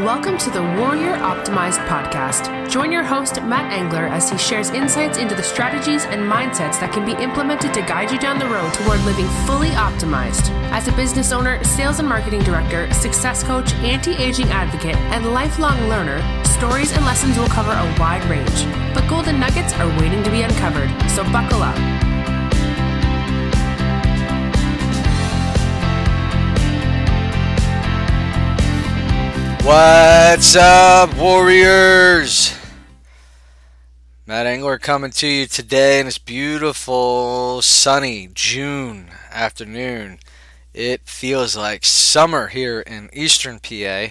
Welcome to the Warrior Optimized podcast. Join your host, Matt Engler, as he shares insights into the strategies and mindsets that can be implemented to guide you down the road toward living fully optimized. As a business owner, sales and marketing director, success coach, anti aging advocate, and lifelong learner, stories and lessons will cover a wide range. But golden nuggets are waiting to be uncovered, so buckle up. What's up, Warriors? Matt Engler coming to you today in this beautiful, sunny June afternoon. It feels like summer here in eastern PA.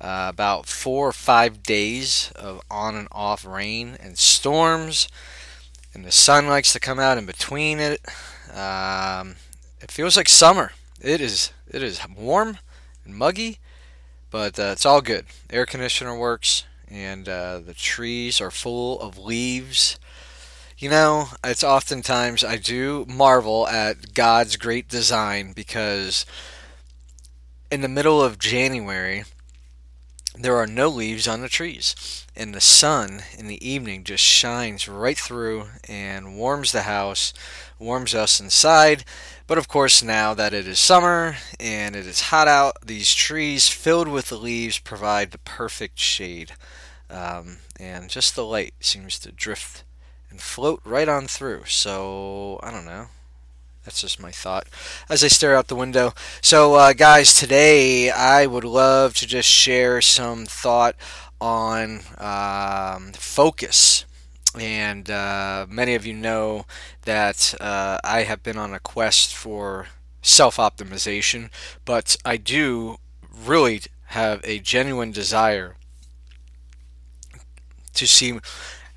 Uh, about four or five days of on and off rain and storms, and the sun likes to come out in between it. Um, it feels like summer. It is. It is warm and muggy but uh, it's all good. Air conditioner works, and uh, the trees are full of leaves. You know, it's oftentimes I do marvel at God's great design because in the middle of January, there are no leaves on the trees. And the sun in the evening just shines right through and warms the house, warms us inside. But of course, now that it is summer and it is hot out, these trees filled with the leaves provide the perfect shade. Um, and just the light seems to drift and float right on through. So, I don't know. That's just my thought as I stare out the window. So, uh, guys, today I would love to just share some thought on um, focus. And uh, many of you know that uh, I have been on a quest for self optimization, but I do really have a genuine desire to see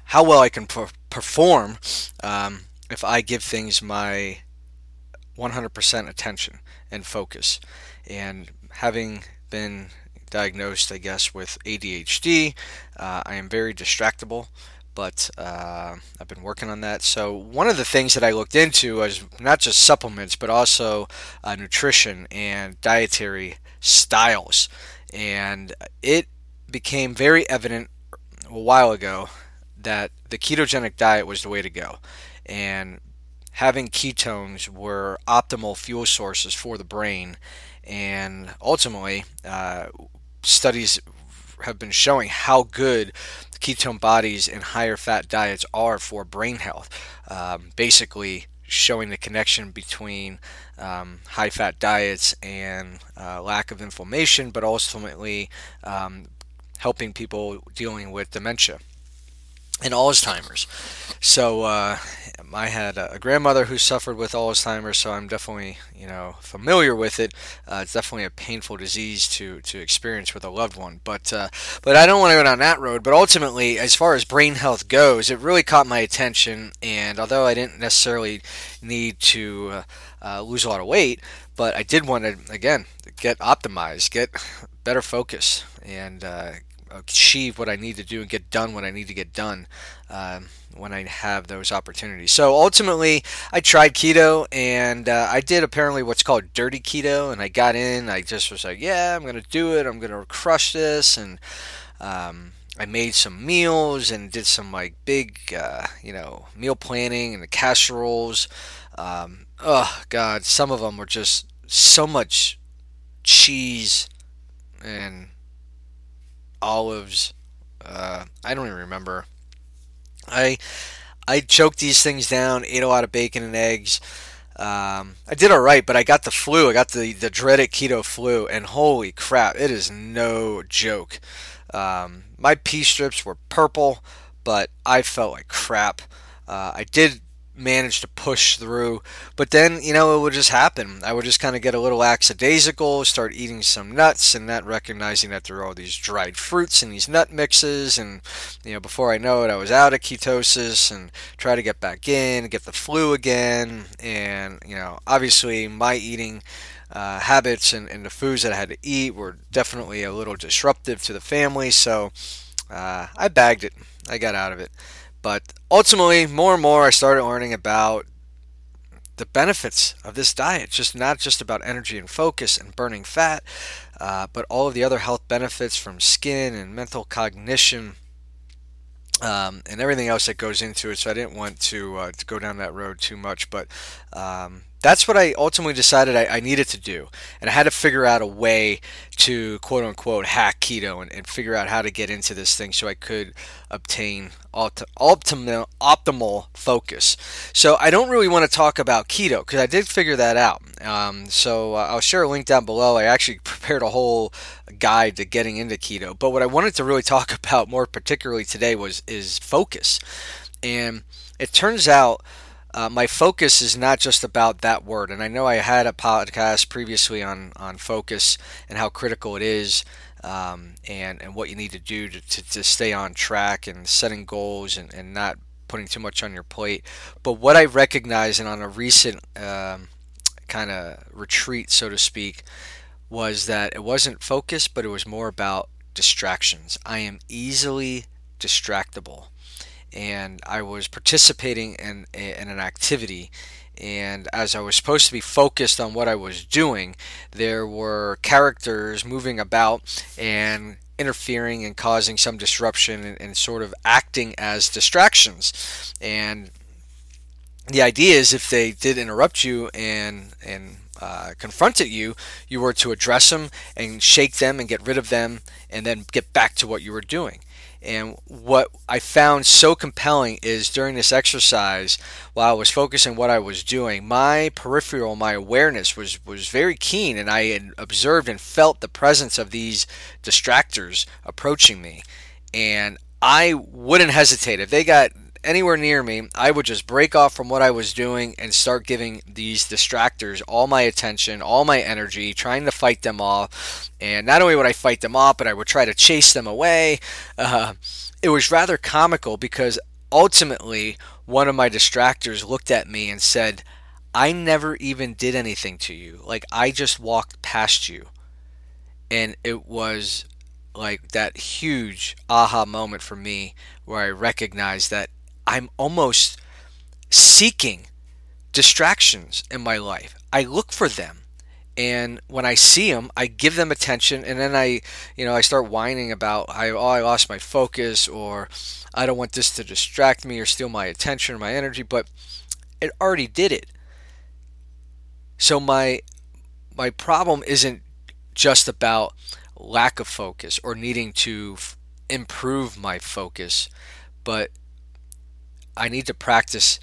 how well I can per- perform um, if I give things my 100% attention and focus. And having been diagnosed, I guess, with ADHD, uh, I am very distractible. But uh, I've been working on that. So, one of the things that I looked into was not just supplements, but also uh, nutrition and dietary styles. And it became very evident a while ago that the ketogenic diet was the way to go. And having ketones were optimal fuel sources for the brain, and ultimately, uh, studies have been showing how good ketone bodies and higher fat diets are for brain health. Um, basically, showing the connection between um, high fat diets and uh, lack of inflammation, but ultimately um, helping people dealing with dementia and Alzheimer's. So uh, I had a grandmother who suffered with Alzheimer's, so I'm definitely you know familiar with it. Uh, it's definitely a painful disease to to experience with a loved one, but uh, but I don't want to go down that road. But ultimately, as far as brain health goes, it really caught my attention. And although I didn't necessarily need to uh, uh, lose a lot of weight, but I did want to again get optimized, get better focus, and uh, achieve what I need to do and get done what I need to get done um, when I have those opportunities. So ultimately, I tried keto and uh, I did apparently what's called dirty keto, and I got in. I just was like, yeah, I'm gonna do it. I'm gonna crush this, and um, I made some meals and did some like big, uh, you know, meal planning and the casseroles. Um, oh God, some of them were just so much cheese and olives. Uh, I don't even remember. I I choked these things down, ate a lot of bacon and eggs. Um, I did all right, but I got the flu. I got the, the dreaded keto flu, and holy crap, it is no joke. Um, my pee strips were purple, but I felt like crap. Uh, I did manage to push through. But then, you know, it would just happen. I would just kind of get a little lackadaisical, start eating some nuts, and not recognizing that there are all these dried fruits and these nut mixes. And, you know, before I know it, I was out of ketosis and try to get back in, get the flu again. And, you know, obviously my eating. Uh, habits and, and the foods that I had to eat were definitely a little disruptive to the family, so uh, I bagged it. I got out of it. But ultimately, more and more, I started learning about the benefits of this diet. Just not just about energy and focus and burning fat, uh, but all of the other health benefits from skin and mental cognition. Um, and everything else that goes into it. So I didn't want to uh, to go down that road too much, but um, that's what I ultimately decided I, I, needed to do. And I had to figure out a way to quote unquote hack keto and, and figure out how to get into this thing so I could obtain optimal, optimal focus. So I don't really want to talk about keto because I did figure that out. Um, so uh, I'll share a link down below. I actually prepared a whole guide to getting into keto. But what I wanted to really talk about more particularly today was is focus. And it turns out uh, my focus is not just about that word. And I know I had a podcast previously on, on focus and how critical it is um, and, and what you need to do to, to, to, stay on track and setting goals and, and not putting too much on your plate. But what I recognize and on a recent um, kind of retreat, so to speak, was that it wasn't focus, but it was more about distractions. I am easily distractible and I was participating in, in an activity. And as I was supposed to be focused on what I was doing, there were characters moving about and interfering and causing some disruption and, and sort of acting as distractions. And the idea is if they did interrupt you and and uh, confronted you, you were to address them and shake them and get rid of them, and then get back to what you were doing. And what I found so compelling is during this exercise, while I was focusing what I was doing, my peripheral, my awareness was, was very keen, and I had observed and felt the presence of these distractors approaching me. And I wouldn't hesitate. If they got anywhere near me, I would just break off from what I was doing and start giving these distractors all my attention, all my energy, trying to fight them off. And not only would I fight them off, but I would try to chase them away. Uh, it was rather comical because ultimately one of my distractors looked at me and said, I never even did anything to you. Like, I just walked past you. And it was like that huge aha moment for me where I recognized that I'm almost seeking distractions in my life. I look for them. And when I see them, I give them attention, and then I, you know, I start whining about I, oh, I lost my focus, or I don't want this to distract me or steal my attention or my energy. But it already did it. So my my problem isn't just about lack of focus or needing to f- improve my focus, but I need to practice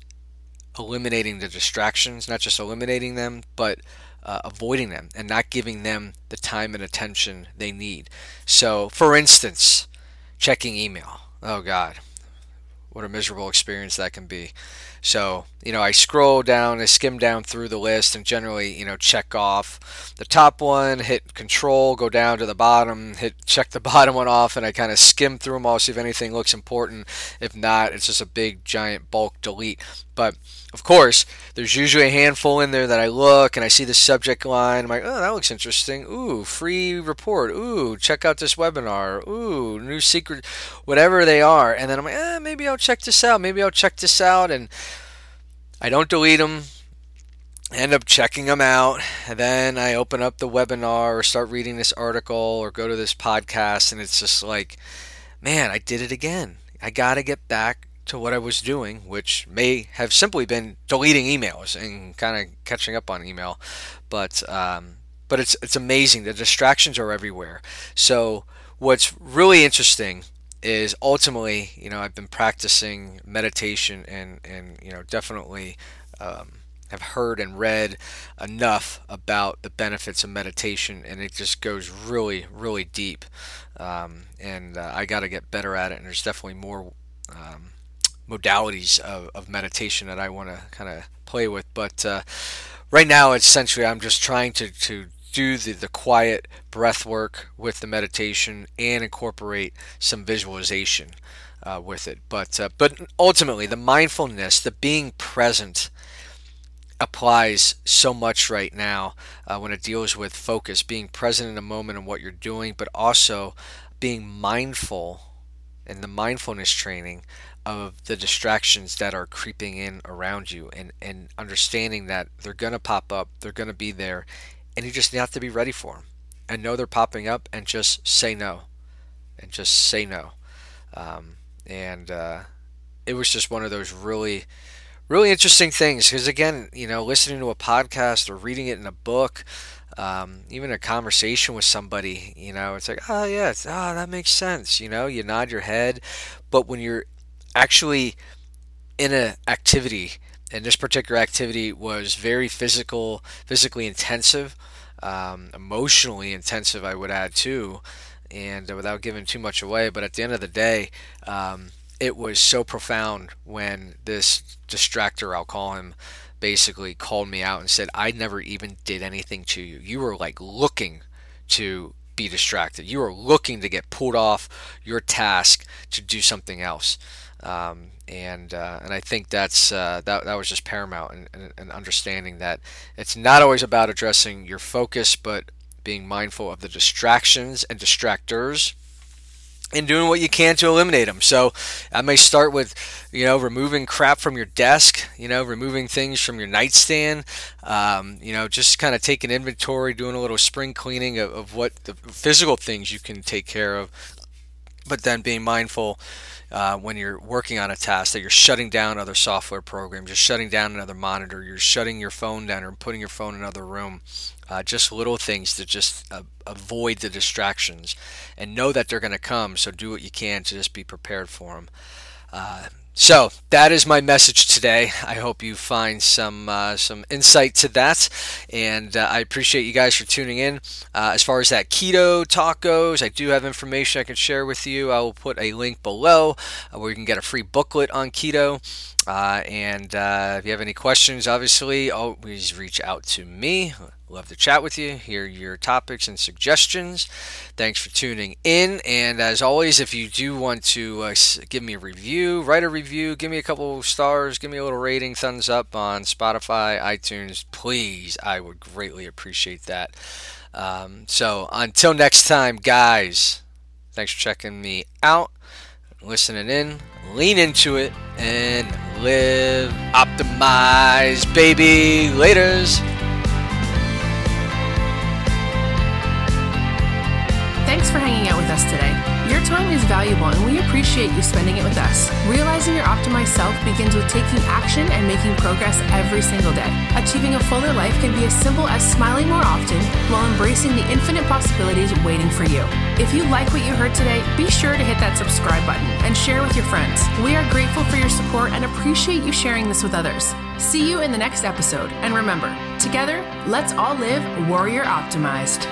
eliminating the distractions, not just eliminating them, but uh, avoiding them and not giving them the time and attention they need. So, for instance, checking email. Oh, God, what a miserable experience that can be. So, you know, I scroll down, I skim down through the list and generally, you know, check off the top one, hit control, go down to the bottom, hit check the bottom one off, and I kind of skim through them all, see if anything looks important. If not, it's just a big giant bulk delete. But of course, there's usually a handful in there that I look and I see the subject line. I'm like, oh, that looks interesting. Ooh, free report. Ooh, check out this webinar. Ooh, new secret, whatever they are. And then I'm like, eh, maybe I'll check this out. Maybe I'll check this out. And I don't delete them. end up checking them out. And then I open up the webinar or start reading this article or go to this podcast. And it's just like, man, I did it again. I got to get back to what I was doing, which may have simply been deleting emails and kind of catching up on email, but um, but it's it's amazing. The distractions are everywhere. So what's really interesting is ultimately, you know, I've been practicing meditation and and you know definitely. Um, have heard and read enough about the benefits of meditation, and it just goes really, really deep. Um, and uh, I got to get better at it. And there's definitely more um, modalities of, of meditation that I want to kind of play with. But uh, right now, essentially, I'm just trying to, to do the, the quiet breath work with the meditation and incorporate some visualization uh, with it. But uh, but ultimately, the mindfulness, the being present, applies so much right now uh, when it deals with focus, being present in a moment and what you're doing, but also being mindful and the mindfulness training of the distractions that are creeping in around you and, and understanding that they're going to pop up, they're going to be there, and you just have to be ready for them and know they're popping up and just say no. And just say no. Um, and uh, it was just one of those really, really interesting things because, again, you know, listening to a podcast or reading it in a book, um, even a conversation with somebody, you know, it's like, oh, yeah, it's, oh, that makes sense. You know, you nod your head. But when you're actually in an activity, and this particular activity was very physical, physically intensive, um, emotionally intensive, I would add too, and uh, without giving too much away. But at the end of the day, um, it was so profound when this distractor, I'll call him, basically called me out and said, I never even did anything to you. You were like looking to be distracted. You were looking to get pulled off your task to do something else. Um, and uh, and I think that's uh, that that was just paramount and, understanding that it's not always about addressing your focus, but being mindful of the distractions and distractors and doing what you can to eliminate them. So I may start with, you know, removing crap from your desk, you know, removing things from your nightstand, um, you know, just kind of taking inventory, doing a little spring cleaning of, of what the physical things you can take care of, but then being mindful uh, when you're working on a task that you're shutting down other software programs, you're shutting down another monitor, you're shutting your phone down or putting your phone in another room. Uh, just little things to just uh, avoid the distractions and know that they're going to come. So do what you can to just be prepared for them. So that is my message today. I hope you find some uh, some insight to that, and uh, I appreciate you guys for tuning in. Uh, as far as that keto talk goes, I do have information I can share with you. I will put a link below uh, where you can get a free booklet on keto. Uh, and uh, if you have any questions, obviously, always reach out to me. Love to chat with you, hear your topics and suggestions. Thanks for tuning in. And as always, if you do want to uh, give me a review, write a review, give me a couple stars, give me a little rating, thumbs up on Spotify, iTunes, please. I would greatly appreciate that. Um, so until next time, guys, thanks for checking me out listening in, lean into it, and live optimize, baby. Laters. Thanks for hanging out with us today. Your time is valuable and we appreciate you spending it with us. Realizing your optimized self begins with taking action and making progress every single day. Achieving a fuller life can be as simple as smiling more often while embracing the infinite possibilities waiting for you. If you like what you heard today, be sure to hit that subscribe button and share with your friends. We are grateful for your support and appreciate you sharing this with others. See you in the next episode. And remember, together, let's all live warrior optimized.